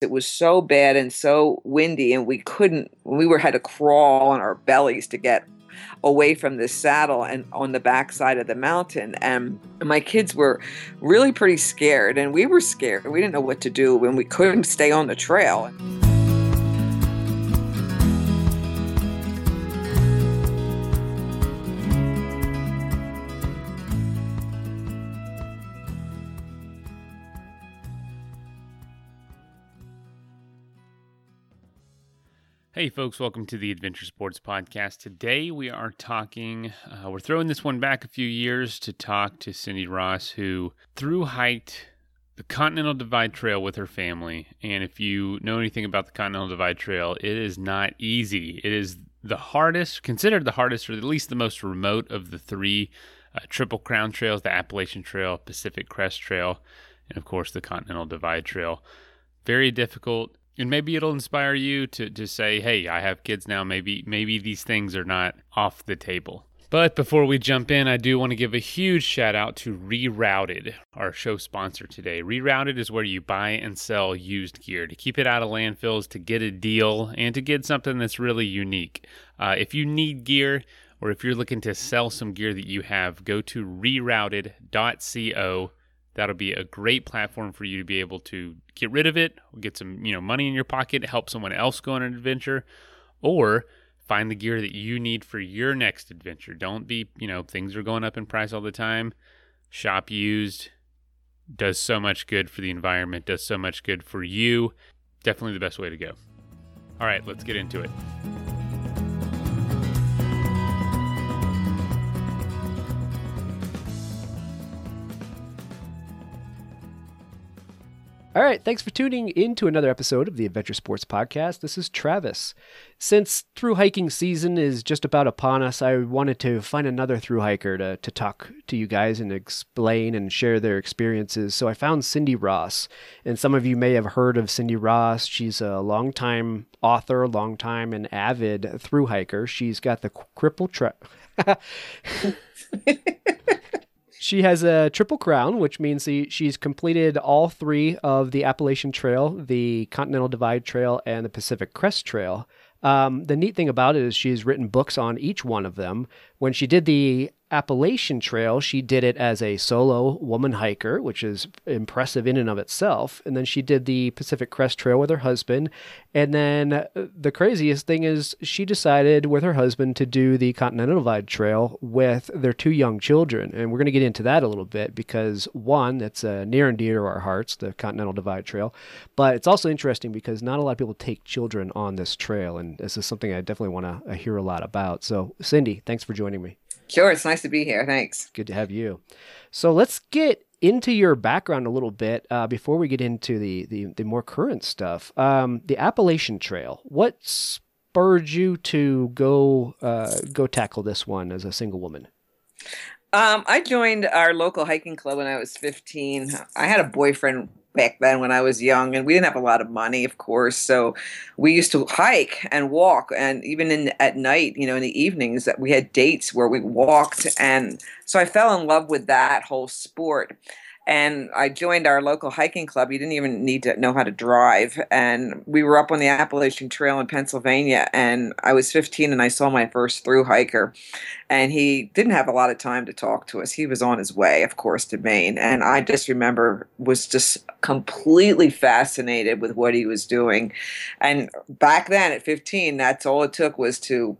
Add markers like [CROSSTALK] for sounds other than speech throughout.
It was so bad and so windy, and we couldn't. We were had to crawl on our bellies to get away from this saddle and on the backside of the mountain. And my kids were really pretty scared, and we were scared. We didn't know what to do when we couldn't stay on the trail. Hey, folks, welcome to the Adventure Sports Podcast. Today we are talking, uh, we're throwing this one back a few years to talk to Cindy Ross, who through hiked the Continental Divide Trail with her family. And if you know anything about the Continental Divide Trail, it is not easy. It is the hardest, considered the hardest, or at least the most remote of the three uh, Triple Crown trails the Appalachian Trail, Pacific Crest Trail, and of course the Continental Divide Trail. Very difficult and maybe it'll inspire you to, to say, hey, I have kids now. Maybe maybe these things are not off the table. But before we jump in, I do want to give a huge shout out to Rerouted, our show sponsor today. Rerouted is where you buy and sell used gear to keep it out of landfills, to get a deal, and to get something that's really unique. Uh, if you need gear, or if you're looking to sell some gear that you have, go to rerouted.co that'll be a great platform for you to be able to get rid of it, get some, you know, money in your pocket, help someone else go on an adventure, or find the gear that you need for your next adventure. Don't be, you know, things are going up in price all the time. Shop used does so much good for the environment, does so much good for you. Definitely the best way to go. All right, let's get into it. All right, thanks for tuning in to another episode of the Adventure Sports Podcast. This is Travis. Since through hiking season is just about upon us, I wanted to find another through hiker to, to talk to you guys and explain and share their experiences. So I found Cindy Ross, and some of you may have heard of Cindy Ross. She's a longtime author, longtime and avid through hiker. She's got the cripple tra- [LAUGHS] [LAUGHS] She has a triple crown, which means she's completed all three of the Appalachian Trail, the Continental Divide Trail, and the Pacific Crest Trail. Um, the neat thing about it is she's written books on each one of them. When she did the Appalachian Trail, she did it as a solo woman hiker, which is impressive in and of itself. And then she did the Pacific Crest Trail with her husband. And then uh, the craziest thing is she decided with her husband to do the Continental Divide Trail with their two young children. And we're going to get into that a little bit because one, that's uh, near and dear to our hearts, the Continental Divide Trail. But it's also interesting because not a lot of people take children on this trail. And this is something I definitely want to uh, hear a lot about. So, Cindy, thanks for joining me. Sure, it's nice to be here. Thanks. Good to have you. So let's get into your background a little bit uh, before we get into the, the, the more current stuff. Um, the Appalachian Trail. What spurred you to go uh, go tackle this one as a single woman? Um, I joined our local hiking club when I was 15. I had a boyfriend back then when I was young, and we didn't have a lot of money, of course. So we used to hike and walk, and even in at night, you know, in the evenings, that we had dates where we walked, and so I fell in love with that whole sport and I joined our local hiking club. You didn't even need to know how to drive. And we were up on the Appalachian Trail in Pennsylvania. And I was 15 and I saw my first through hiker. And he didn't have a lot of time to talk to us. He was on his way, of course, to Maine. And I just remember was just completely fascinated with what he was doing. And back then at 15, that's all it took was to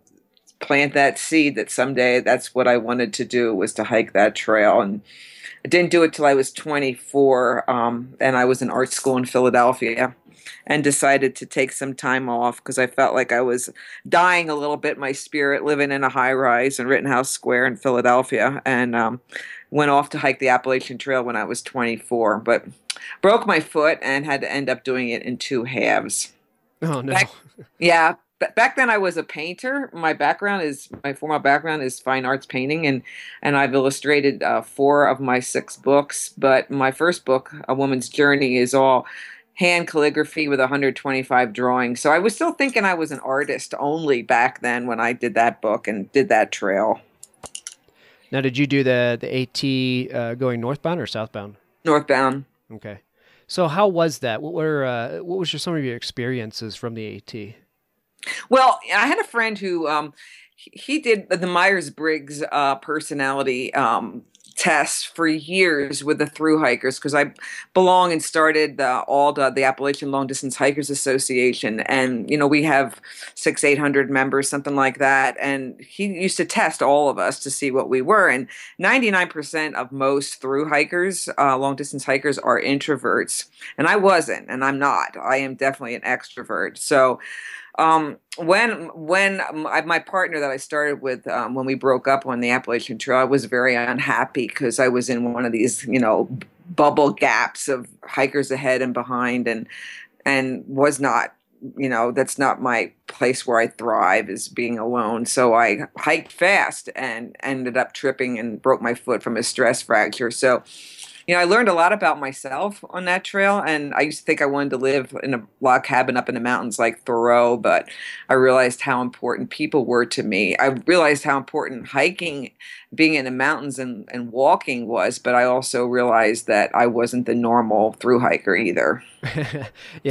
plant that seed that someday that's what I wanted to do was to hike that trail. And I didn't do it till I was 24, um, and I was in art school in Philadelphia, and decided to take some time off because I felt like I was dying a little bit. My spirit living in a high rise in Rittenhouse Square in Philadelphia, and um, went off to hike the Appalachian Trail when I was 24, but broke my foot and had to end up doing it in two halves. Oh no! Back, yeah, back then I was a painter. My background is my formal background is fine arts painting, and and I've illustrated uh, four of my six books. But my first book, A Woman's Journey, is all hand calligraphy with 125 drawings. So I was still thinking I was an artist only back then when I did that book and did that trail. Now, did you do the the AT uh, going northbound or southbound? Northbound. Okay. So how was that? What were uh, what was your, some of your experiences from the AT? Well, I had a friend who um, he did the Myers Briggs uh, personality um, tests for years with the through hikers because I belong and started the ALDHA, the Appalachian Long Distance Hikers Association, and you know we have six, eight hundred members, something like that. And he used to test all of us to see what we were, and ninety nine percent of most through hikers, uh, long distance hikers, are introverts, and I wasn't, and I'm not. I am definitely an extrovert. So um, when when my, partner that I started with um, when we broke up on the Appalachian Trail, I was very unhappy because I was in one of these you know bubble gaps of hikers ahead and behind, and and was not you know that's not my place where I thrive is being alone. So I hiked fast and ended up tripping and broke my foot from a stress fracture. So you know, I learned a lot about myself on that trail. And I used to think I wanted to live in a log cabin up in the mountains like Thoreau, but I realized how important people were to me. I realized how important hiking, being in the mountains and, and walking was, but I also realized that I wasn't the normal through hiker either. [LAUGHS] yeah,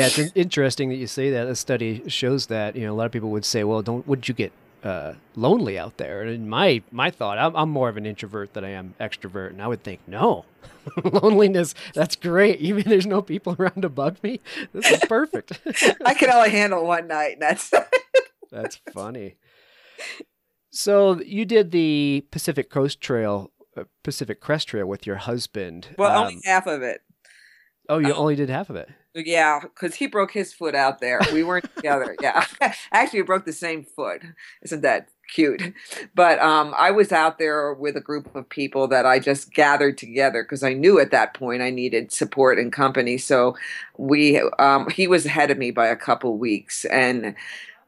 it's interesting that you say that. A study shows that, you know, a lot of people would say, well, don't, would you get uh, lonely out there. And my my thought, I'm, I'm, more of an introvert than I am extrovert, and I would think, no, [LAUGHS] loneliness. That's great. Even there's no people around to bug me. This is perfect. [LAUGHS] I can only handle one night. And That's that's funny. So you did the Pacific Coast Trail, uh, Pacific Crest Trail with your husband. Well, um, only half of it. Oh, you only did half of it. Yeah, because he broke his foot out there. We weren't together. Yeah, [LAUGHS] actually, we broke the same foot. Isn't that cute? But um, I was out there with a group of people that I just gathered together because I knew at that point I needed support and company. So we, um, he was ahead of me by a couple weeks, and it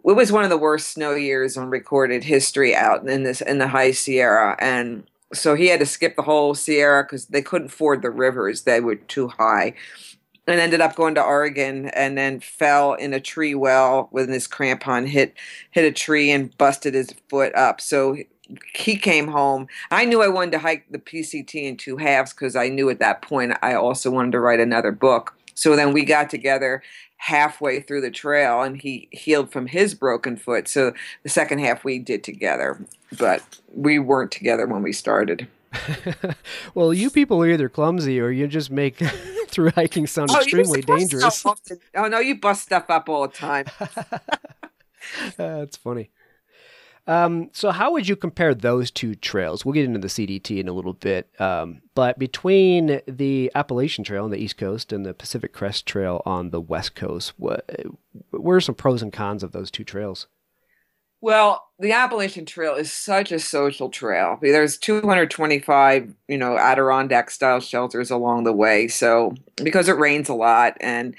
was one of the worst snow years on recorded history out in this in the high Sierra, and so he had to skip the whole Sierra because they couldn't ford the rivers; they were too high and ended up going to Oregon and then fell in a tree well with his crampon hit hit a tree and busted his foot up. So he came home. I knew I wanted to hike the PCT in two halves because I knew at that point I also wanted to write another book. So then we got together halfway through the trail and he healed from his broken foot. So the second half we did together, but we weren't together when we started. [LAUGHS] well, you people are either clumsy or you just make [LAUGHS] [LAUGHS] through hiking sound oh, extremely dangerous. Oh no, you bust stuff up all the time. That's funny. Um, so, how would you compare those two trails? We'll get into the CDT in a little bit, um, but between the Appalachian Trail on the East Coast and the Pacific Crest Trail on the West Coast, what, what are some pros and cons of those two trails? Well, the Appalachian Trail is such a social trail. There's 225, you know, Adirondack style shelters along the way. So because it rains a lot and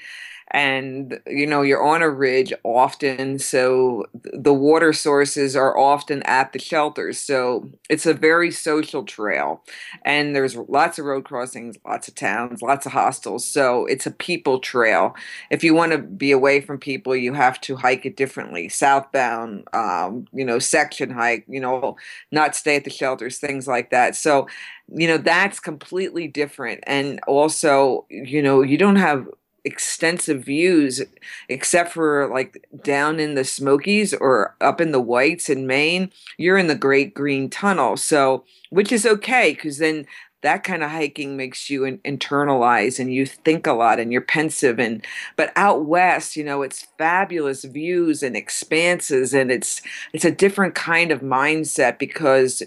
and you know you're on a ridge often so the water sources are often at the shelters. So it's a very social trail. And there's lots of road crossings lots of towns lots of hostels. So it's a people trail. If you want to be away from people you have to hike it differently. Southbound um, you know section hike you know not stay at the shelters things like that. So you know that's completely different. And also you know you don't have extensive views except for like down in the Smokies or up in the Whites in Maine, you're in the Great Green Tunnel. So, which is okay because then that kind of hiking makes you in, internalize and you think a lot and you're pensive and but out west you know it's fabulous views and expanses and it's it's a different kind of mindset because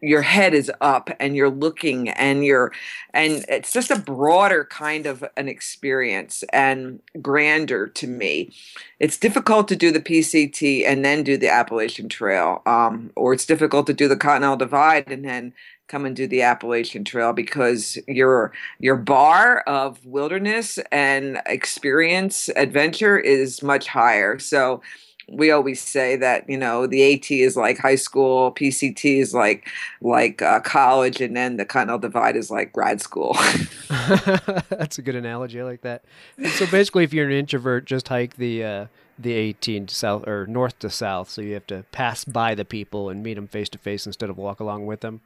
your head is up and you're looking and you're and it's just a broader kind of an experience and grander to me. It's difficult to do the pct and then do the appalachian trail um, or it's difficult to do the continental divide and then come and do the appalachian trail because your your bar of wilderness and experience adventure is much higher. So we always say that you know the AT is like high school, PCT is like like uh, college, and then the Continental Divide is like grad school. [LAUGHS] [LAUGHS] That's a good analogy. I like that. so basically, if you're an introvert, just hike the uh, the AT south or north to south, so you have to pass by the people and meet them face to face instead of walk along with them.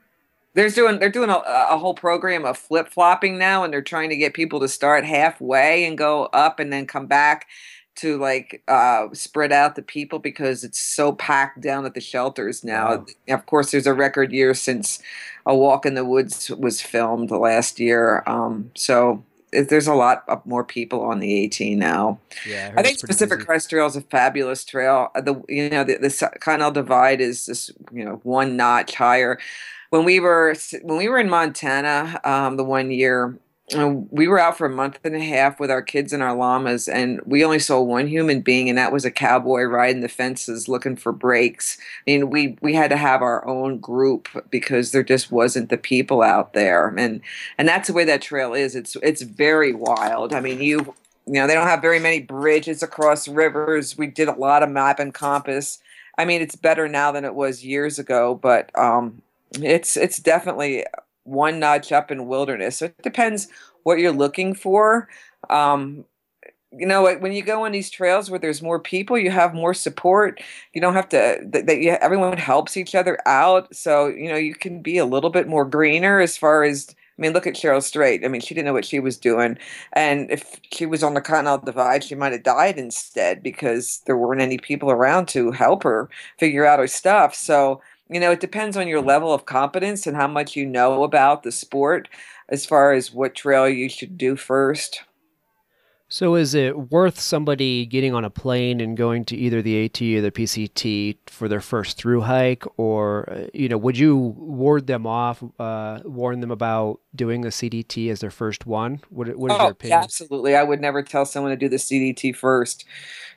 They're doing they're doing a, a whole program of flip flopping now, and they're trying to get people to start halfway and go up and then come back to like uh, spread out the people because it's so packed down at the shelters now. Wow. Of course, there's a record year since A Walk in the Woods was filmed last year. Um, so there's a lot of more people on the AT now. Yeah, I, I think Pacific busy. Crest Trail is a fabulous trail. Uh, the you know the, the Continental Divide is just you know one notch higher. When we were when we were in Montana, um, the one year we were out for a month and a half with our kids and our llamas, and we only saw one human being, and that was a cowboy riding the fences looking for breaks. I mean, we we had to have our own group because there just wasn't the people out there, and and that's the way that trail is. It's it's very wild. I mean, you you know they don't have very many bridges across rivers. We did a lot of map and compass. I mean, it's better now than it was years ago, but um, it's it's definitely one notch up in wilderness. So it depends what you're looking for. Um, you know, when you go on these trails where there's more people, you have more support. You don't have to that, you, everyone helps each other out. So you know you can be a little bit more greener as far as. I mean, look at Cheryl Strayed. I mean, she didn't know what she was doing, and if she was on the Continental Divide, she might have died instead because there weren't any people around to help her figure out her stuff. So you know, it depends on your level of competence and how much you know about the sport as far as what trail you should do first. So, is it worth somebody getting on a plane and going to either the AT or the PCT for their first through hike, or uh, you know, would you ward them off, uh, warn them about doing the CDT as their first one? What, what is oh, your opinion? Absolutely, I would never tell someone to do the CDT first.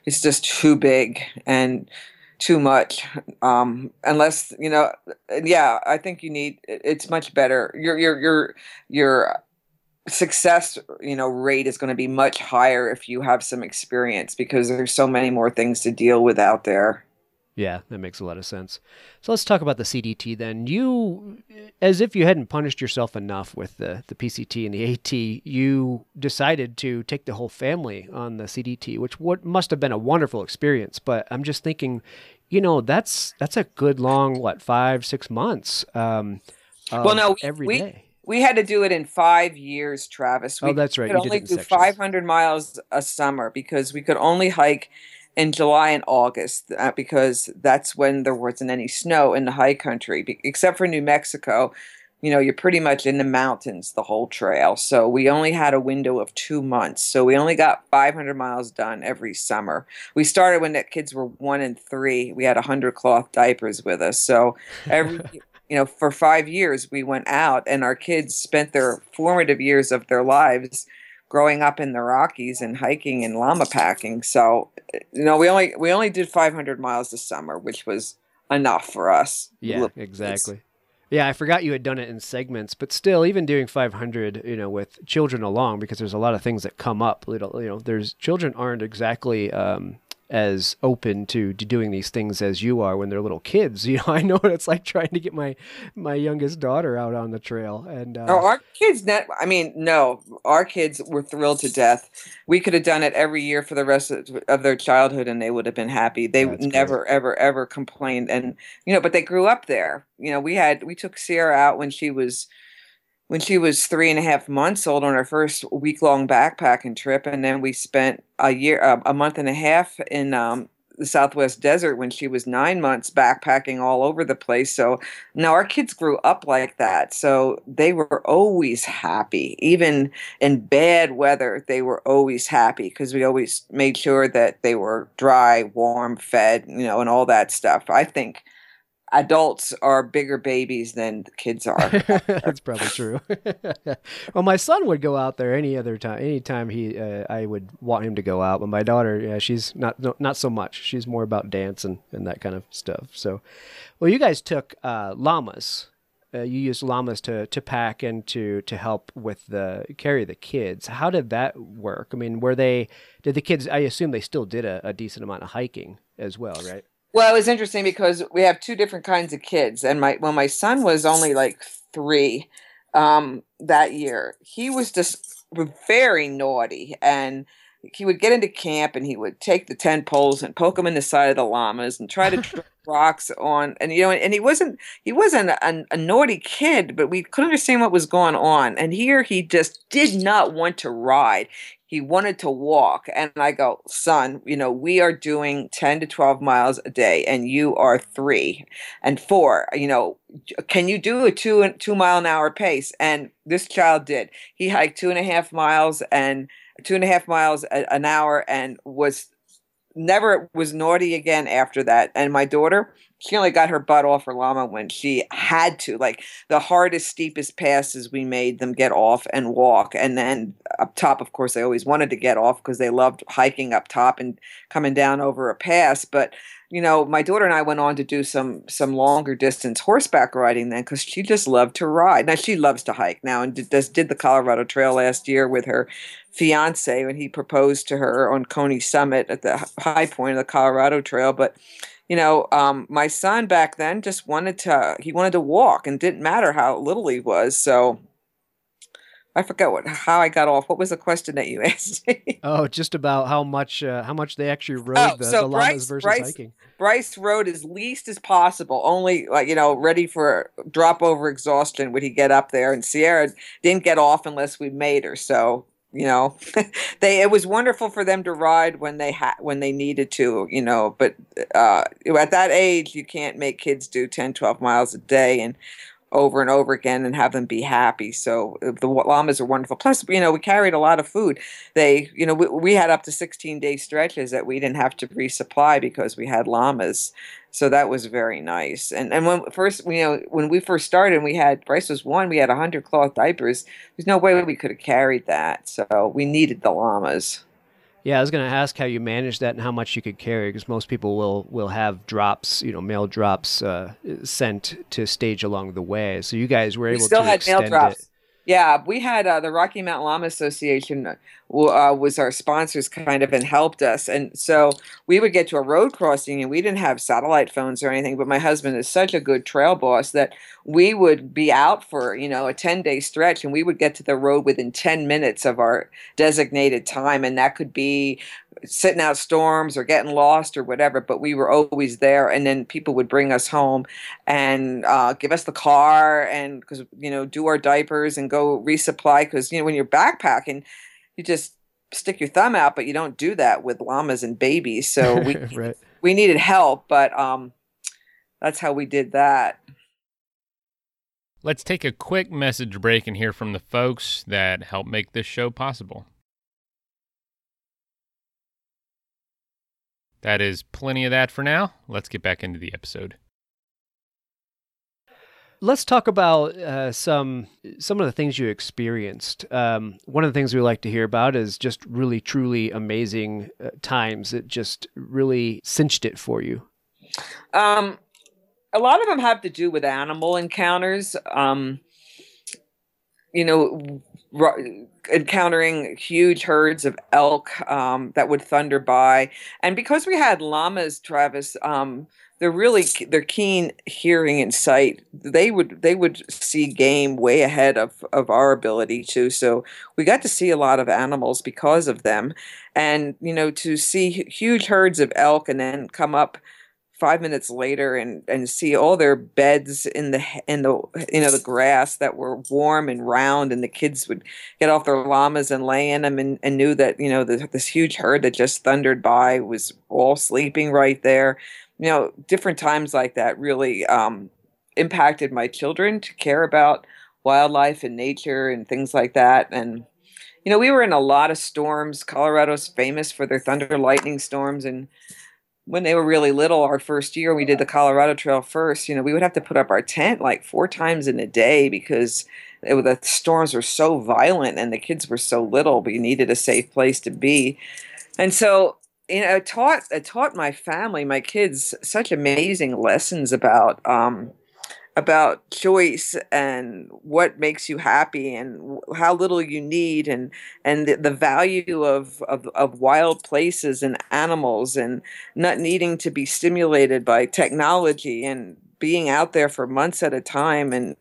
It's just too big, and too much um unless you know yeah i think you need it's much better. Your your your your success you know rate is going to be much higher if you have some experience because there's so many more things to deal with out there yeah, that makes a lot of sense. So let's talk about the CDT then. You, as if you hadn't punished yourself enough with the, the PCT and the AT, you decided to take the whole family on the CDT, which what must have been a wonderful experience. But I'm just thinking, you know, that's that's a good long what five six months. Um, well, no, every we, day. we had to do it in five years, Travis. We oh, that's right. Could only do 500 miles a summer because we could only hike in July and August uh, because that's when there wasn't any snow in the high country, except for New Mexico. You know, you're pretty much in the mountains the whole trail. So we only had a window of two months. So we only got 500 miles done every summer. We started when the kids were one and three. We had 100 cloth diapers with us. So every. [LAUGHS] you know, for five years we went out, and our kids spent their formative years of their lives growing up in the Rockies and hiking and llama packing. So, you know, we only we only did 500 miles this summer, which was enough for us. Yeah, exactly. Yeah, I forgot you had done it in segments, but still, even doing 500, you know, with children along, because there's a lot of things that come up. Little, you know, there's children aren't exactly um, as open to, to doing these things as you are when they're little kids. [LAUGHS] You know, I know what it's like trying to get my my youngest daughter out on the trail. And uh, oh, our kids. I mean, no, our kids were thrilled to death. We could have done it every year for the rest of, of their childhood, and they would have been happy. They never, ever, ever complained. And you know, but they grew up there. You know, we had we took Sierra out when she was when she was three and a half months old on our first week long backpacking trip, and then we spent a year, uh, a month and a half in um, the Southwest desert when she was nine months backpacking all over the place. So now our kids grew up like that. So they were always happy. Even in bad weather, they were always happy because we always made sure that they were dry, warm, fed, you know, and all that stuff. I think adults are bigger babies than kids [LAUGHS] are. That's probably true. [LAUGHS] well, my son would go out there any other time. Anytime he, uh, I would want him to go out. But my daughter, yeah, she's not no, not so much. She's more about dance and, and that kind of stuff. So, well, you guys took uh, llamas. Uh, you used llamas to, to pack and to, to help with the carry the kids. How did that work? I mean, were they did the kids? I assume they still did a, a decent amount of hiking as well, right? Well, it was interesting because we have two different kinds of kids, and my when my son was only like three um, that year, he was just very naughty, and he would get into camp and he would take the tent poles and poke them in the side of the llamas and try to [LAUGHS] throw rocks on and you know and he wasn't he wasn't a, a, naughty kid but we couldn't understand what was going on and here he just did not want to ride he wanted to walk and i go son you know we are doing 10 to 12 miles a day and you are three and four you know can you do a two and two mile an hour pace? And this child did. He hiked two and a half miles and two and a half miles a, an hour and was never was naughty again after that. And my daughter she only got her butt off her llama when she had to. Like the hardest, steepest passes, we made them get off and walk. And then up top, of course, they always wanted to get off because they loved hiking up top and coming down over a pass. But you know, my daughter and I went on to do some some longer distance horseback riding then because she just loved to ride. Now she loves to hike now and did, did the Colorado Trail last year with her fiance when he proposed to her on Coney Summit at the high point of the Colorado Trail. But you know, um, my son back then just wanted to he wanted to walk and didn't matter how little he was. So I forgot what how I got off. What was the question that you [LAUGHS] asked me? Oh, just about how much uh, how much they actually rode oh, the, so the Bryce, versus Bryce, hiking. Bryce rode as least as possible, only like you know, ready for drop over exhaustion would he get up there. And Sierra didn't get off unless we made her. So you know [LAUGHS] they it was wonderful for them to ride when they had when they needed to you know but uh at that age you can't make kids do 10 12 miles a day and over and over again and have them be happy. So uh, the llamas are wonderful. Plus, you know, we carried a lot of food. They, you know, we, we had up to 16 day stretches that we didn't have to resupply because we had llamas. So that was very nice. And and when first, you know, when we first started, we had Bryce was one. We had 100 cloth diapers. There's no way we could have carried that. So we needed the llamas. Yeah, I was going to ask how you manage that and how much you could carry because most people will will have drops, you know, mail drops uh, sent to stage along the way. So you guys were we able still to had mail drops. It. Yeah, we had uh, the Rocky Mountain Llama Association uh, was our sponsors kind of and helped us. And so we would get to a road crossing and we didn't have satellite phones or anything, but my husband is such a good trail boss that we would be out for, you know, a 10 day stretch and we would get to the road within 10 minutes of our designated time. And that could be sitting out storms or getting lost or whatever, but we were always there. And then people would bring us home and uh, give us the car and because, you know, do our diapers and go resupply. Because, you know, when you're backpacking, you just stick your thumb out, but you don't do that with llamas and babies. So [LAUGHS] we, right. we needed help, but um, that's how we did that. Let's take a quick message break and hear from the folks that help make this show possible. That is plenty of that for now. Let's get back into the episode. Let's talk about uh, some some of the things you experienced. Um, one of the things we like to hear about is just really truly amazing uh, times that just really cinched it for you. Um, a lot of them have to do with animal encounters. Um, you know, encountering huge herds of elk um, that would thunder by, and because we had llamas, Travis, um, they're really they're keen hearing and sight. They would they would see game way ahead of of our ability to. So we got to see a lot of animals because of them, and you know to see huge herds of elk and then come up five minutes later and and see all their beds in the in the you know the grass that were warm and round and the kids would get off their llamas and lay in them and, and knew that you know the, this huge herd that just thundered by was all sleeping right there. You know different times like that really um, impacted my children to care about wildlife and nature and things like that. And you know we were in a lot of storms. Colorado's famous for their thunder lightning storms and when they were really little, our first year, we did the Colorado Trail first. You know, we would have to put up our tent like four times in a day because it, the storms were so violent and the kids were so little. But you needed a safe place to be, and so you know, it taught it taught my family, my kids, such amazing lessons about um, about choice and what makes you happy and how little you need and and the, the value of, of of wild places and animals and not needing to be stimulated by technology and being out there for months at a time and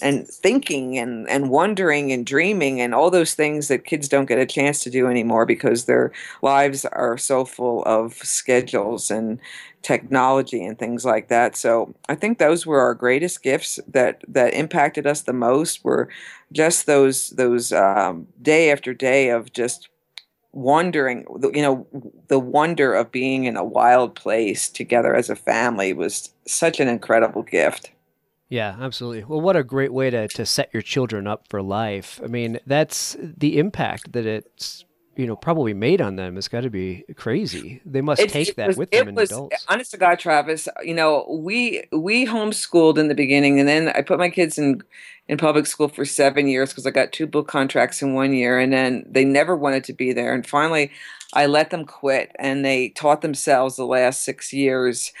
and thinking and and wondering and dreaming and all those things that kids don't get a chance to do anymore because their lives are so full of schedules and technology and things like that. So I think those were our greatest gifts that that impacted us the most were just those those um, day after day of just wondering you know the wonder of being in a wild place together as a family was such an incredible gift. Yeah absolutely. Well what a great way to, to set your children up for life. I mean that's the impact that it's you know probably made on them has got to be crazy they must it, take it that was, with them in was, adults honest to god travis you know we we homeschooled in the beginning and then i put my kids in in public school for seven years because I got two book contracts in one year, and then they never wanted to be there. And finally, I let them quit, and they taught themselves the last six years,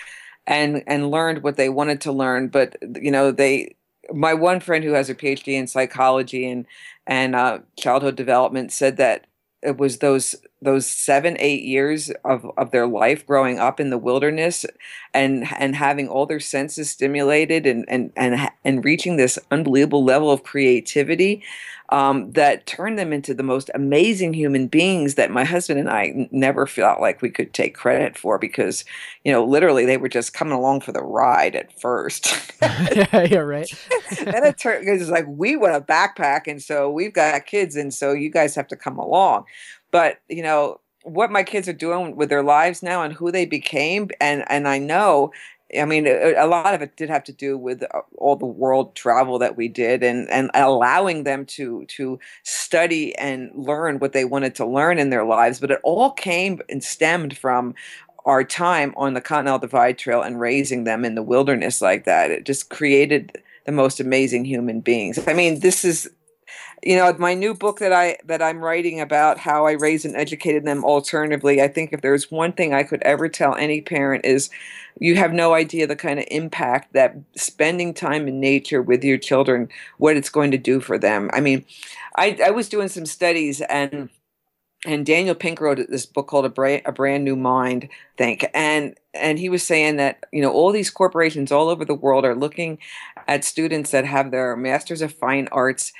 and and learned what they wanted to learn. But you know, they my one friend who has a PhD in psychology and and uh, childhood development said that it was those those seven eight years of, of their life growing up in the wilderness and and having all their senses stimulated and and and, and reaching this unbelievable level of creativity um, that turned them into the most amazing human beings that my husband and I n- never felt like we could take credit for because you know literally they were just coming along for the ride at first. [LAUGHS] Yeah yeah, right. [LAUGHS] And it turned because it's like we want a backpack and so we've got kids and so you guys have to come along. But you know what my kids are doing with their lives now and who they became and and I know I mean, a, lot of it did have to do with uh, all the world travel that we did, and and allowing them to to study and learn what they wanted to learn in their lives. But it all came and stemmed from our time on the Continental Divide Trail and raising them in the wilderness like that. It just created the most amazing human beings. I mean, this is you know my new book that i that i'm writing about how i raised and educated them alternatively i think if there's one thing i could ever tell any parent is you have no idea the kind of impact that spending time in nature with your children what it's going to do for them. I mean i, I was doing some studies and and Daniel Pink wrote this book called a brand, a brand new mind think. And and he was saying that you know all these corporations all over the world are looking at students that have their masters of fine arts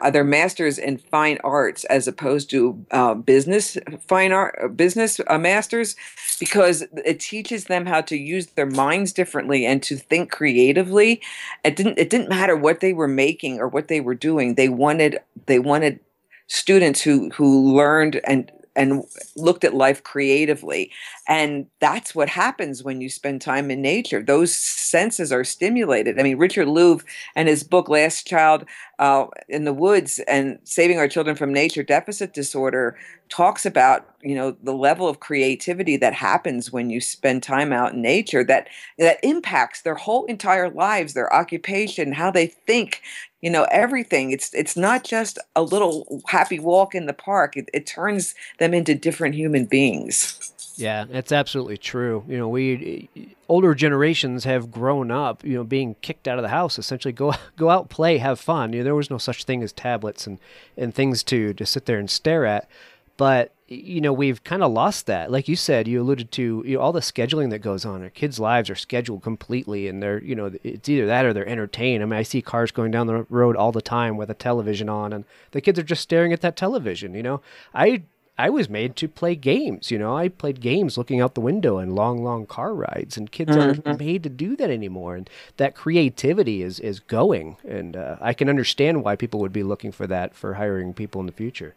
uh, their masters in fine arts as opposed to uh, business fine art uh, business uh, masters because it teaches them how to use their minds differently and to think creatively it didn't it didn't matter what they were making or what they were doing they wanted they wanted students who who learned and and looked at life creatively. And that's what happens when you spend time in nature. Those senses are stimulated. I mean, Richard Louv and his book, Last Child uh, in the Woods and Saving Our Children from Nature Deficit Disorder, talks about you know the level of creativity that happens when you spend time out in nature that that impacts their whole entire lives their occupation how they think you know everything it's it's not just a little happy walk in the park it, it turns them into different human beings yeah that's absolutely true. You know we older generations have grown up you know being kicked out of the house essentially go [LAUGHS] go out play have fun. You know there was no such thing as tablets and and things to to sit there and stare at. But you know we've kind of lost that. Like you said you alluded to you know, all the scheduling that goes on. Our kids lives are scheduled completely and they're you know it's either that or they're entertained. I mean i see cars going down the road all the time with a television on and the kids are just staring at that television you know? I i was made to play games you know i played games looking out the window and long long car rides and kids mm-hmm. aren't made to do that anymore and that creativity is is going and uh, i can understand why people would be looking for that for hiring people in the future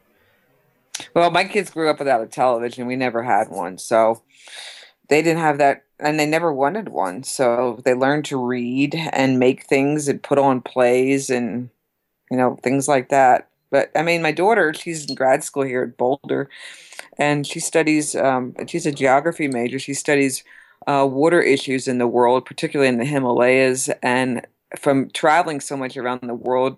well, my kids grew up without a television. We never had one. So they didn't have that and they never wanted one. So they learned to read and make things and put on plays and you know, things like that. But I mean, my daughter, she's in grad school here at Boulder and she studies um, she's a geography major. She studies uh, water issues in the world, particularly in the Himalayas and from traveling so much around the world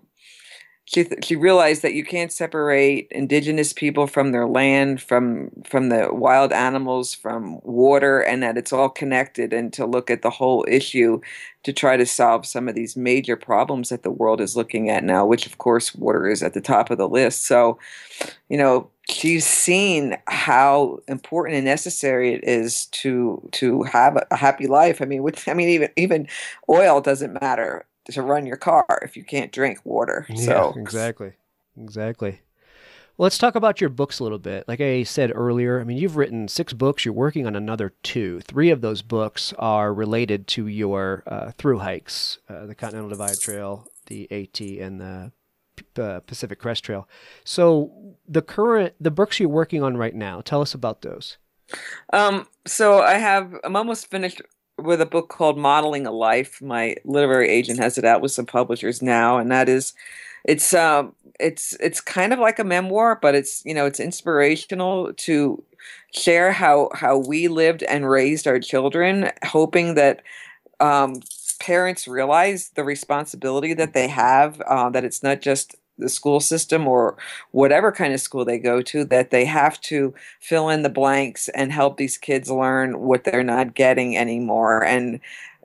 she th- she realized that you can't separate indigenous people from their land from from the wild animals from water and that it's all connected and to look at the whole issue to try to solve some of these major problems that the world is looking at now which of course water is at the top of the list. So you know she's seen how important and necessary it is to to have a happy life. I mean which i mean even even oil doesn't matter to run your car if you can't drink water. Yeah, so exactly, exactly. Well, let's talk about your books a little bit. Like I said earlier, I mean, you've written six books. You're working on another two. Three of those books are related to your uh, through hikes, uh, the Continental Divide Trail, the AT, and the uh, Pacific Crest Trail. So the current the books you're working on right now, tell us about those. Um, so I have I'm almost finished with a book called Modeling a Life. My literary agent has it out with some publishers now, and that is it's um it's it's kind of like a memoir, but it's you know it's inspirational to share how how we lived and raised our children, hoping that um, parents realize the responsibility that they have, uh, that it's not just the school system or whatever kind of school they go to that they have to fill in the blanks and help these kids learn what they're not getting anymore. And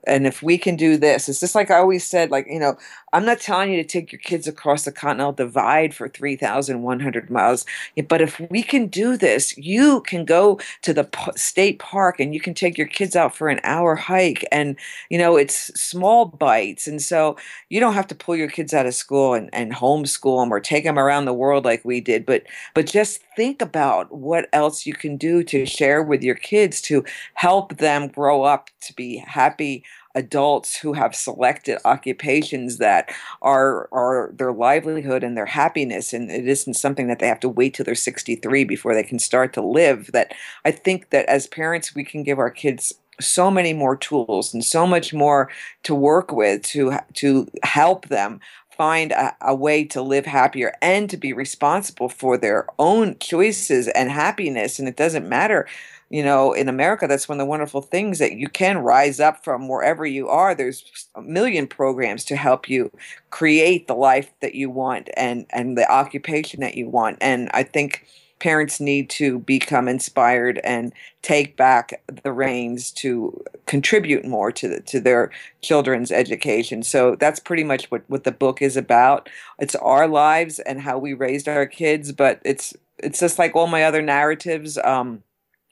and if we can do this it's just like i always said like you know i'm not telling you to take your kids across the continental divide for 3100 miles but if we can do this you can go to the state park and you can take your kids out for an hour hike and you know it's small bites and so you don't have to pull your kids out of school and, and homeschool them or take them around the world like we did but but just think about what else you can do to share with your kids to help them grow up to be happy adults who have selected occupations that are are their livelihood and their happiness and it isn't something that they have to wait till they're 63 before they can start to live that i think that as parents we can give our kids so many more tools and so much more to work with to to help them find a, a, way to live happier and to be responsible for their own choices and happiness and it doesn't matter you know, in America, that's one of the wonderful things that you can rise up from wherever you are. There's a million programs to help you create the life that you want and and the occupation that you want. And I think parents need to become inspired and take back the reins to contribute more to the, to their children's education. So that's pretty much what what the book is about. It's our lives and how we raised our kids, but it's it's just like all my other narratives. Um,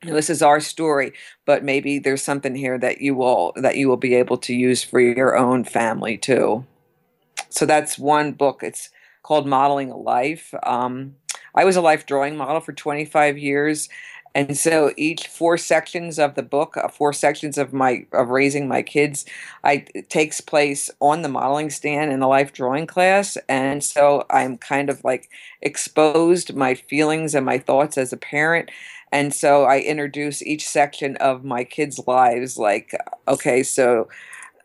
this is our story but maybe there's something here that you will that you will be able to use for your own family too. So that's one book. It's called modeling a life. Um, i was a life drawing model for 25 years and so each four sections of the book uh, four sections of my of raising my kids i takes place on the modeling stand in a life drawing class and so i'm kind of like exposed my feelings and my thoughts as a parent and so I introduce each section of my kids' lives like, okay, so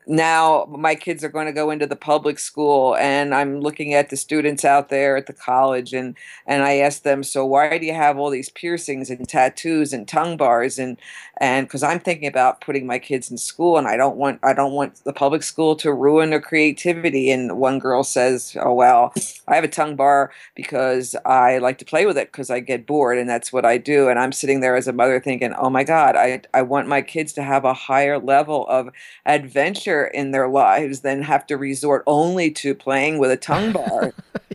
now my kids are going to go into the public school and i'm looking at the students out there at the college and and i ask them so why do you have all these piercings and tattoos and tongue bars? And and because i'm thinking about putting my kids in school and i don't want i don't want the public school to ruin their creativity. And one girl says oh well i have a tongue bar because i like to play with it because i get bored and that's what i do. And i'm sitting there as a mother thinking oh my god i i want my kids to have a higher level of adventure in their lives than have to resort only to playing with a tongue [LAUGHS] bar.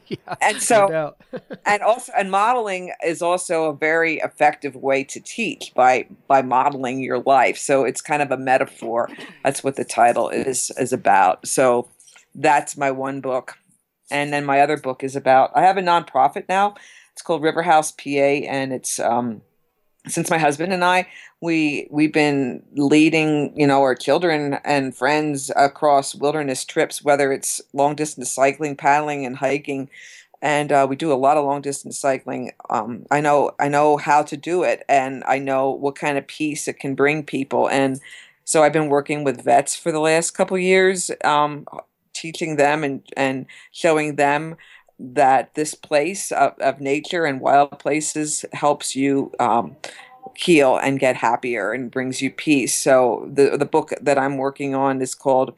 yeah, and so, no [LAUGHS] and also, and modeling is also a very effective way to teach by by modeling your life. So it's kind of a metaphor. That's what the title is is about. So that's my one book, and then my other book is about. I have a nonprofit now. It's called River House PA, and it's um, since my husband and I we we've been leading you know our children and friends across wilderness trips whether it's long distance cycling paddling and hiking. And uh, we do a lot of long distance cycling. Um, i know i know how to do it and i know what kind of peace it can bring people. And so i've been working with vets for the last couple years um, teaching them and and showing them that this place of, of nature and wild places helps you um, heal and get happier and brings you peace. So the the book that I'm working on is called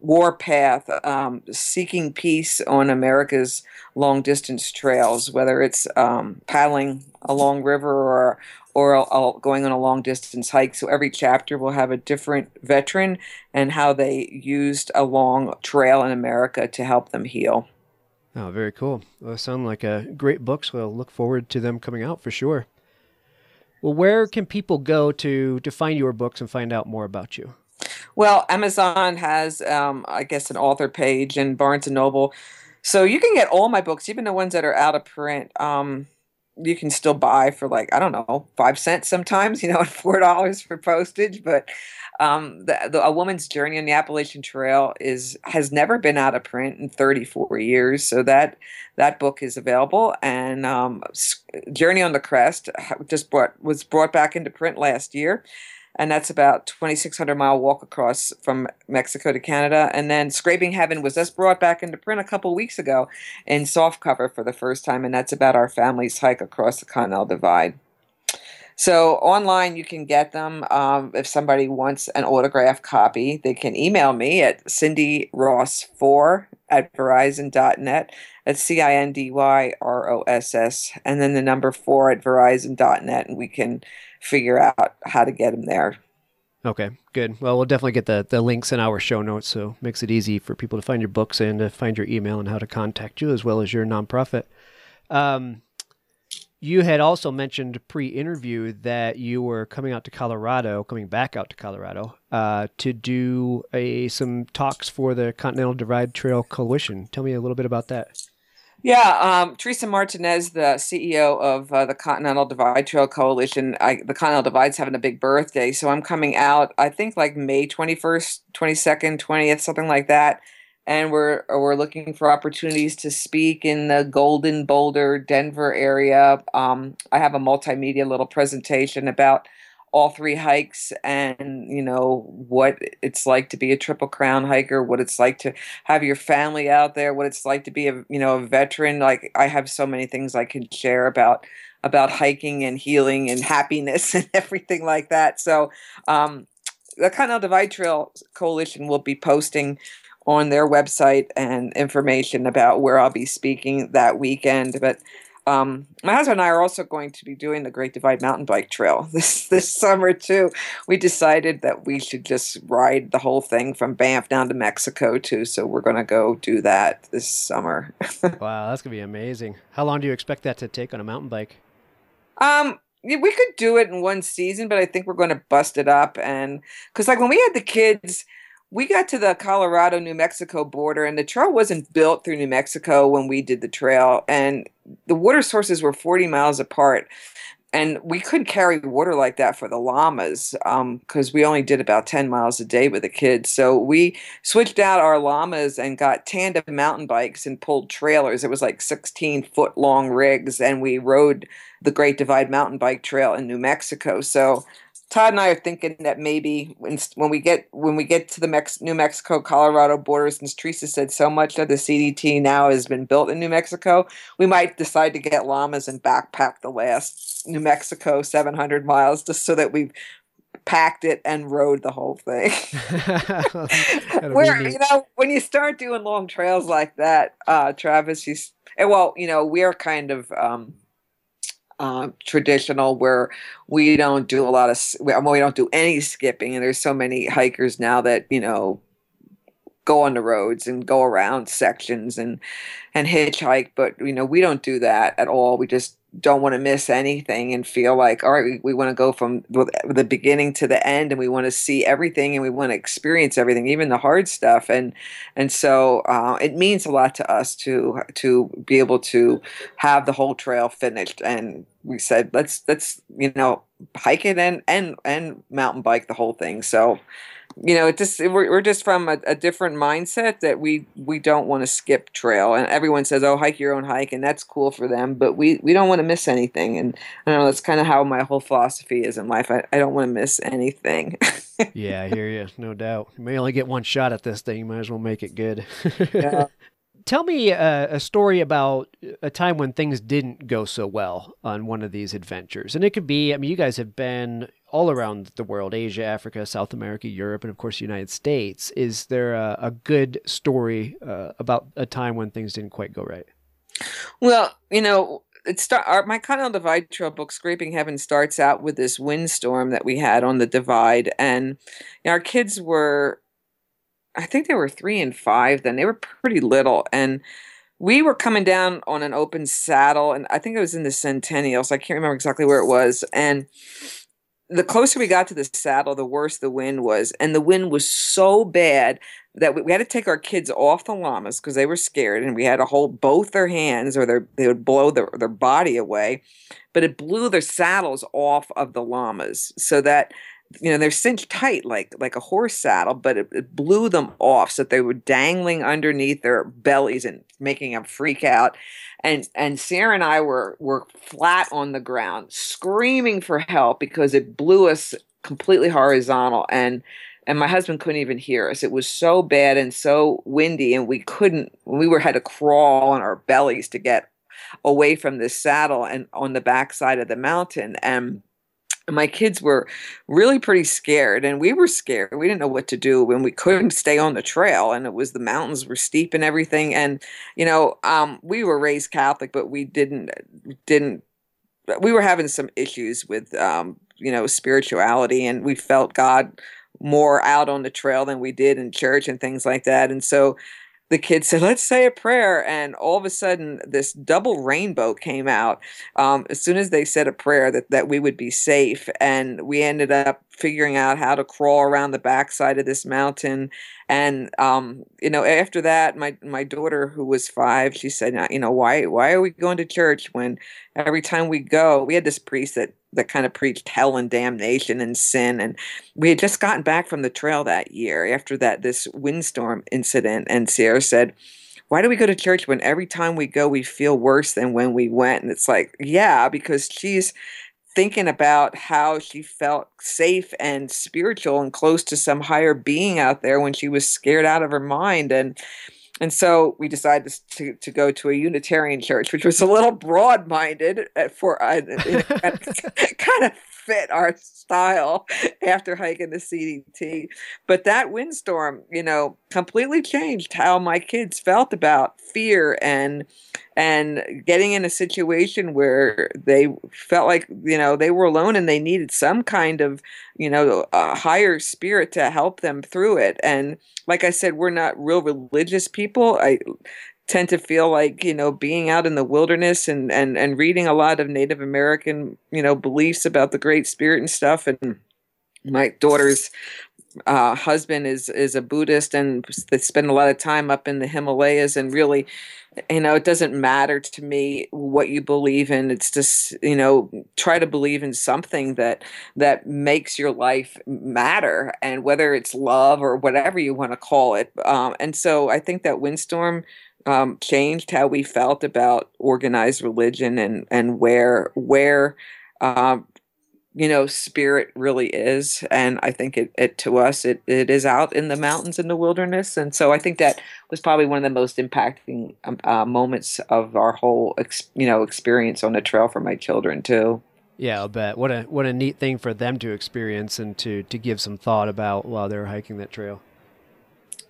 Warpath: um, Seeking Peace on America's Long Distance Trails, whether it's um, paddling along river or or going on a long distance hike. So every chapter will have a different veteran and how they used a long trail in America to help them heal. Oh, very cool. Well, sound like a great book, so I'll look forward to them coming out for sure. Well, where can people go to to find your books and find out more about you? Well, Amazon has, um, I guess, an author page and Barnes and Noble. So you can get all my books, even the ones that are out of print. Um, you can still buy for like I don't know five cents sometimes, [LAUGHS] you know, and four dollars for postage. But um, the, the, a woman's journey on the Appalachian Trail is has never been out of print in 34 years. So that that book is available, and um, Journey on the Crest just brought was brought back into print last year. And that's about 2600 mile walk across from mexico to canada. And then scraping heaven was just brought back into print a couple weeks ago in soft cover for the first time. And that's about our family's hike across the continental divide so online you can get them um, if somebody wants an autographed copy they can email me at cindy ross 4 at verizon.net that's c-i-n-d-y-r-o-s-s and then the number 4 at verizon.net and we can figure out how to get them there. Okay, good. Well, we'll definitely get the, the links in our show notes, so makes it easy for people to find your books and to find your email and how to contact you, as well as your nonprofit. Um, you had also mentioned pre-interview that you were coming out to Colorado, coming back out to Colorado, uh, to do a some talks for the Continental Divide Trail Coalition. Tell me a little bit about that. Yeah, um, Teresa Martinez, the CEO of uh, the Continental Divide Trail Coalition. I, the Continental Divide's having a big birthday, so I'm coming out. I think like May 21st, 22nd, 20th, something like that. And we're we're looking for opportunities to speak in the Golden Boulder, Denver area. Um, I have a multimedia little presentation about all three hikes and you know what it's like to be a triple crown hiker what it's like to have your family out there what it's like to be a you know a veteran like i have so many things i can share about about hiking and healing and happiness [LAUGHS] and everything like that so um, the continental divide trail coalition will be posting on their website and information about where i'll be speaking that weekend but um, my husband and I are also going to be doing the Great Divide Mountain Bike Trail [LAUGHS] this this summer too. We decided that we should just ride the whole thing from Banff down to Mexico too. So we're going to go do that this summer. [LAUGHS] wow, that's gonna be amazing. How long do you expect that to take on a mountain bike? Um, we could do it in one season, but I think we're going to bust it up and because like when we had the kids we got to the Colorado New Mexico border, and the trail wasn't built through New Mexico when we did the trail, and the water sources were 40 miles apart. And we couldn't carry water like that for the llamas because um, we only did about 10 miles a day with the kids. So we switched out our llamas and got tandem mountain bikes and pulled trailers. It was like 16 foot long rigs, and we rode the Great Divide Mountain Bike Trail in New Mexico. So Todd and I are thinking that maybe when, when we get when we get to the Mex- New Mexico Colorado border, since Teresa said so much of the CDT now has been built in New Mexico, we might decide to get llamas and backpack the last New Mexico 700 miles just so that we've packed it and rode the whole thing. [LAUGHS] [LAUGHS] Where you know when you start doing long trails like that, uh, Travis, you well, you know we're kind of. Um, uh, traditional where we don't do a lot of we don't do any skipping and there's so many hikers now that you know go on the roads and go around sections and and hitchhike but you know we don't do that at all. We just don't want to miss anything and feel like all right we, we want to go from the beginning to the end and we want to see everything and we want to experience everything even the hard stuff. And and so uh, it means a lot to us to to be able to have the whole trail finished. And we said let's let's you know hike it and and and mountain bike the whole thing. So you know, it just we're, we're just from a, a different mindset that we we don't want to skip trail, and everyone says, "Oh, hike your own hike," and that's cool for them, but we we don't want to miss anything, and I don't know that's kind of how my whole philosophy is in life. I, I don't want to miss anything. yeah, I hear you, no doubt. You may only get one shot at this thing. You might as well make it good. yeah [LAUGHS] tell me a, a, story about a time when things didn't go so well on one of these adventures. And it could be, I mean, you guys have been all around the world Asia, Africa, South America, Europe, and of course, the United States. Is there a, a good story uh, about a time when things didn't quite go right? Well, you know, it start our, my Continental Divide Trail book, Scraping Heaven, starts out with this windstorm that we had on the divide, and our kids were I think they were three and five then. They were pretty little. And we were coming down on an open saddle, and I think it was in the Centennial, so I can't remember exactly where it was. And the closer we got to the saddle, the worse the wind was. And the wind was so bad that we, we had to take our kids off the llamas because they were scared and we had to hold both their hands or they would blow their, their body away. But it blew their saddles off of the llamas so that you know they're cinched tight like like a horse saddle but it, it, blew them off so that they were dangling underneath their bellies and making them freak out. And and Sierra and i were were flat on the ground screaming for help because it blew us completely horizontal and and my husband couldn't even hear us. It was so bad and so windy and we couldn't we were had to crawl on our bellies to get away from this saddle and on the backside of the mountain and my kids were really pretty scared and we were scared. We didn't know what to do when we couldn't stay on the trail and it was the mountains were steep and everything and you know um, we were raised catholic but we didn't didn't we were having some issues with um, you know spirituality and we felt god more out on the trail than we did in church and things like that and so the kids said, let's say a prayer. And all of a sudden, this double rainbow came out um, as soon as they said a prayer that, that we would be safe. And we ended up figuring out how to crawl around the backside of this mountain. And, um, you know, after that, my, my daughter, who was five, she said, you know, why, why are we going to church when every time we go, we had this priest that that kind of preached hell and damnation and sin. And we had just gotten back from the trail that year after that this windstorm incident. And Sierra said, why do we go to church when every time we go we feel worse than when we went? And it's like, yeah, because she's thinking about how she felt safe and spiritual and close to some higher being out there when she was scared out of her mind. And and so we decided to, to go to a Unitarian church, which was a little broad minded for uh, [LAUGHS] kind of fit our style after hiking the CDT. But that windstorm, you know, completely changed how my kids felt about fear and and getting in a situation where they felt like you know they were alone and they needed some kind of you know a higher spirit to help them through it and like i said we're not real religious people i tend to feel like you know being out in the wilderness and and and reading a lot of native american you know beliefs about the great spirit and stuff. And my daughter's uh, husband is is a Buddhist and they spend a lot of time up in the Himalayas and really you know it doesn't matter to me what you believe in. It's just you know try to believe in something that that makes your life matter and whether it's love or whatever you want to call it. Um, and so i think that windstorm um, changed how we felt about organized religion and and where where um, you know spirit really is and i think it, it to us it, it is out in the mountains in the wilderness and so i think that was probably one of the most impacting um, uh, moments of our whole ex, you know experience on the trail for my children too. Yeah i'll bet. What a what a neat thing for them to experience and to to give some thought about while they're hiking that trail.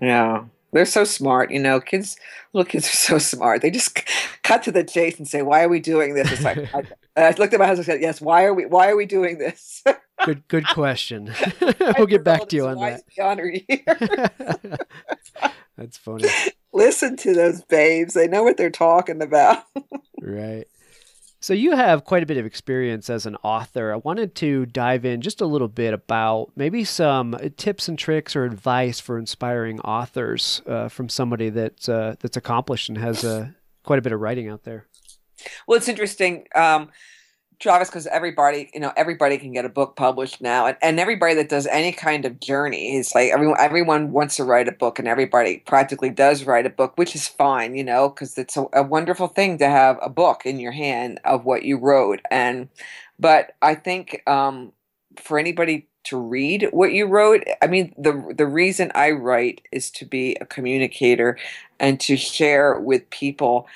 Yeah they're so smart, you know. Kids, little kids are so smart. They just cut to the chase and say, "Why are we doing this?" It's like [LAUGHS] I, I looked at my husband and said, "Yes, why are we? Why are we doing this?" [LAUGHS] good, good question. [LAUGHS] we'll get back to you on that. Honor That's funny. Listen to those babes; they know what they're talking about. right. So you have quite a bit of experience as an author. I wanted to dive in just a little bit about maybe some tips and tricks or advice for inspiring authors uh, from somebody that's uh, that's accomplished and has uh, quite a bit of writing out there. Well, it's interesting. Um, Travis, because everybody, you know, everybody can get a book published now, and, and everybody that does any kind of journey is like everyone. Everyone wants to write a book, and everybody practically does write a book, which is fine, you know, because it's a, a wonderful thing to have a book in your hand of what you wrote. And but I think um, for anybody to read what you wrote, I mean, the the reason I write is to be a communicator and to share with people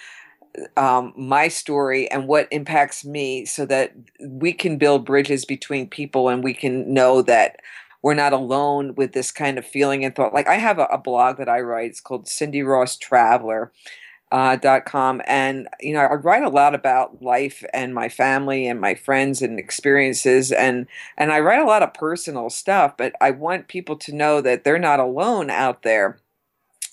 um, my story and what impacts me so that we can build bridges between people and we can know that we're not alone with this kind of feeling and thought. Like I have a, a blog that I write. It's called Cindy Ross Traveler. Uh, dot com and you know I write a lot about life and my family and my friends and experiences and and I write a lot of personal stuff but I want people to know that they're not alone out there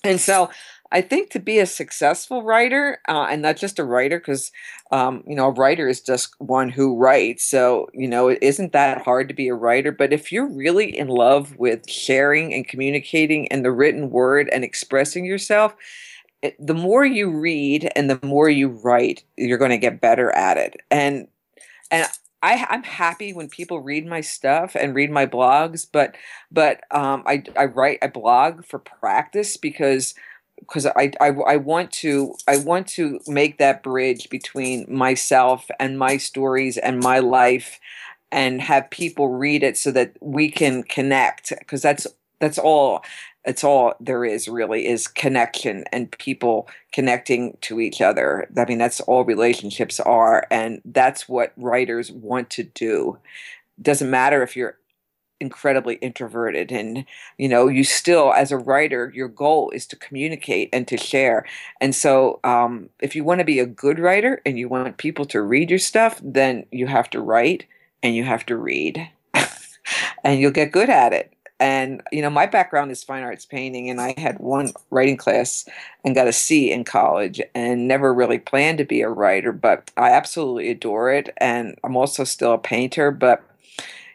and so I think to be a successful writer, uh, and not just a writer, because um, you know a writer is just one who writes. So you know it isn't that hard to be a writer. But if you're really in love with sharing and communicating and the written word and expressing yourself, it, the more you read and the more you write, you're going to get better at it. And and I, I'm happy when people read my stuff and read my blogs, but but um, I I write I blog for practice because because I, I I want to I want to make that bridge between myself and my stories and my life and have people read it so that we can connect because that's that's all it's all there is really is connection and people connecting to each other. I mean that's all relationships are and that's what writers want to do. Doesn't matter if you're incredibly introverted and you know you still as a writer your goal is to communicate and to share and so um, if you want to be a good writer and you want people to read your stuff then you have to write and you have to read [LAUGHS] and you'll get good at it and you know my background is fine arts painting and i had one writing class and got a c in college and never really planned to be a writer but i absolutely adore it and i'm also still a painter but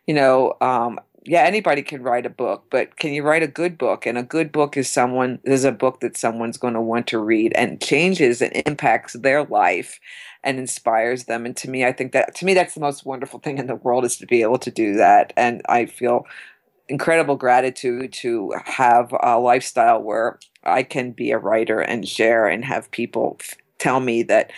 you know um, yeah, anybody can write a book, but can you write a good book? And a good book is someone is a book that someone's going to want to read and changes and impacts their life and inspires them. And to me, I think that to me that's the most wonderful thing in the world is to be able to do that. And I feel incredible gratitude to have a lifestyle where I can be a writer and share and have people tell me that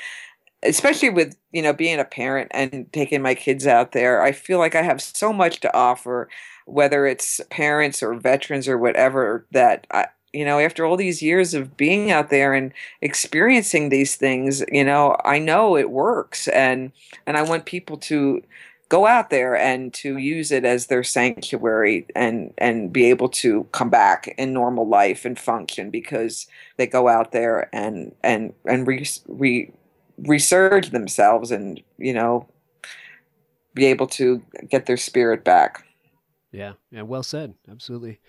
especially with you know being a parent and taking my kids out there i feel like i have so much to offer whether it's parents or veterans or whatever that I, you know after all these years of being out there and experiencing these things you know i know it works. And and i want people to go out there and to use it as their sanctuary and and be able to come back in normal life and function because they go out there and and and re, re resurge themselves and you know be able to get their spirit back yeah, yeah, well said. Absolutely.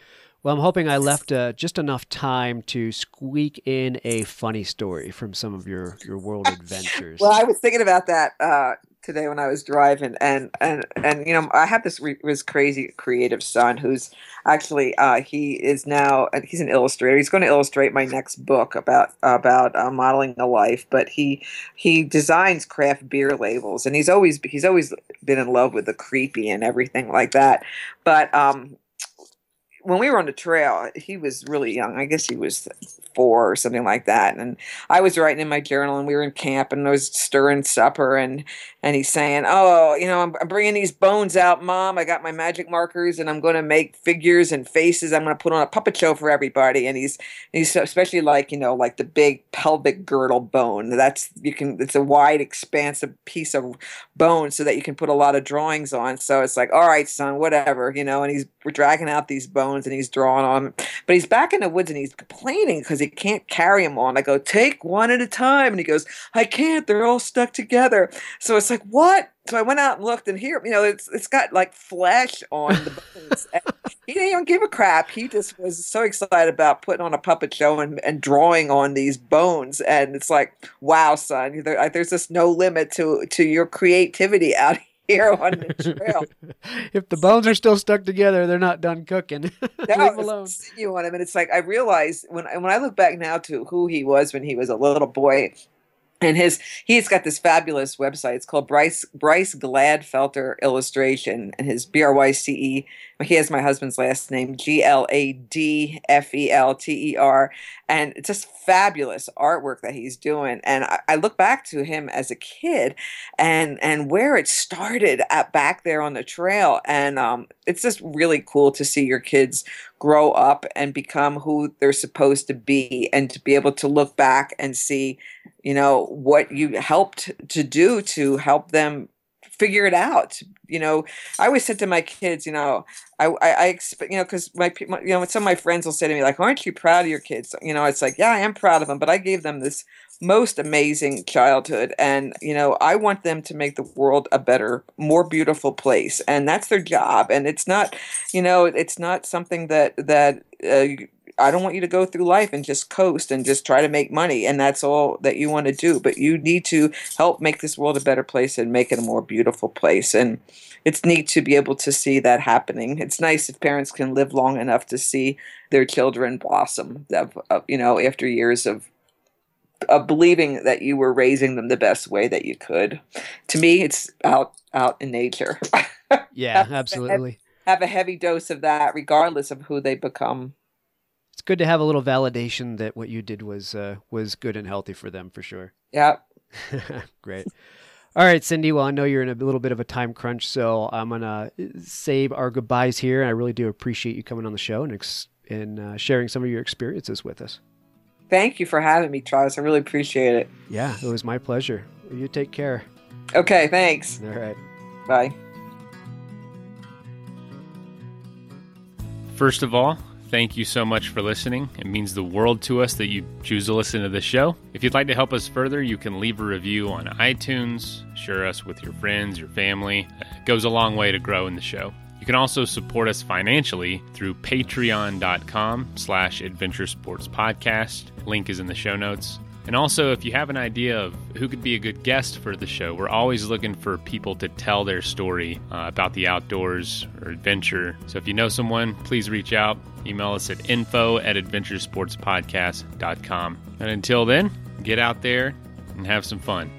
Well, I'm hoping I left uh, just enough time to squeak in a funny story from some of your your world [LAUGHS] adventures. well, I was thinking about that uh, today when I was driving, and and and you know, I have this re- this crazy creative son who's actually uh, he is now he's an illustrator. He's going to illustrate my next book about about uh, modeling a life. But he he designs craft beer labels, and he's always he's always been in love with the creepy and everything like that. But um, when we were on the trail, he was really young. I guess he was four or something like that. And I was writing in my journal, and we were in camp, and I was stirring supper, and and he's saying, "Oh, you know, I'm, I'm bringing these bones out, Mom. I got my magic markers, and I'm going to make figures and faces. I'm going to put on a puppet show for everybody." And he's he's especially like you know like the big pelvic girdle bone. That's you can it's a wide, expansive piece of bone, so that you can put a lot of drawings on. So it's like, all right, son, whatever, you know. And he's we're dragging out these bones, and he's drawing on, but he's back in the woods, and he's complaining because he can't carry them on. I go, take one at a time, and he goes, I can't. They're all stuck together. So it's like, what? So I went out and looked, and here, you know, it's it's got like flesh on the bones. he didn't even give a crap. He just was so excited about putting on a puppet show and, and drawing on these bones. And it's like, wow, son, there, there's just no limit to to your creativity out here on the trail. [LAUGHS] if the bones are still stuck together, they're not done cooking. [LAUGHS] Leave them alone. You on him, and it's like I realize when when I look back now to who he was when he was a little boy and his he's got this fabulous website. It's called Bryce Bryce Gladfelter Illustration, and his B R Y C E. He has my husband's last name G L A D F E L T E R, and it's just fabulous artwork that he's doing. And I, I, look back to him as a kid, and and where it started at back there on the trail, and um, it's just really cool to see your kids grow up and become who they're supposed to be, and to be able to look back and see, you know, what you helped to do to help them figure it out. You know, I always said to my kids, you know, I, I, I expect, you know, because my, my, you know, some of my friends will say to me, like, aren't you proud of your kids? You know, it's like, yeah, I am proud of them, but I gave them this most amazing childhood. And, you know, I want them to make the world a better, more beautiful place. And that's their job. And it's not, you know, it's not something that, that, uh, I don't want you to go through life and just coast and just try to make money and that's all that you want to do. But you need to help make this world a better place and make it a more beautiful place. And it's neat to be able to see that happening. It's nice if parents can live long enough to see their children blossom, of, of, you know, after years of of believing that you were raising them the best way that you could. To me, it's out out in nature. [LAUGHS] yeah, absolutely. Have a heavy dose of that, regardless of who they become. It's good to have a little validation that what you did was uh, was good and healthy for them, for sure. Yeah. [LAUGHS] Great. All right, Cindy. Well, I know you're in a little bit of a time crunch, so I'm gonna save our goodbyes here. I really do appreciate you coming on the show and ex- and uh, sharing some of your experiences with us. Thank you for having me, Travis. I really appreciate it. Yeah, it was my pleasure. You take care. Okay, thanks. All right. Bye. First of all, thank you so much for listening. It means the world to us that you choose to listen to the show. If you'd like to help us further, you can leave a review on iTunes, share us with your friends, your family. It goes a long way to grow in the show. You can also support us financially through patreon.com slash adventure sports podcast. Link is in the show notes. And also, if you have an idea of who could be a good guest for the show, we're always looking for people to tell their story uh, about the outdoors or adventure. So if you know someone, please reach out. Email us at info at adventuresportspodcast.com. And until then, get out there and have some fun.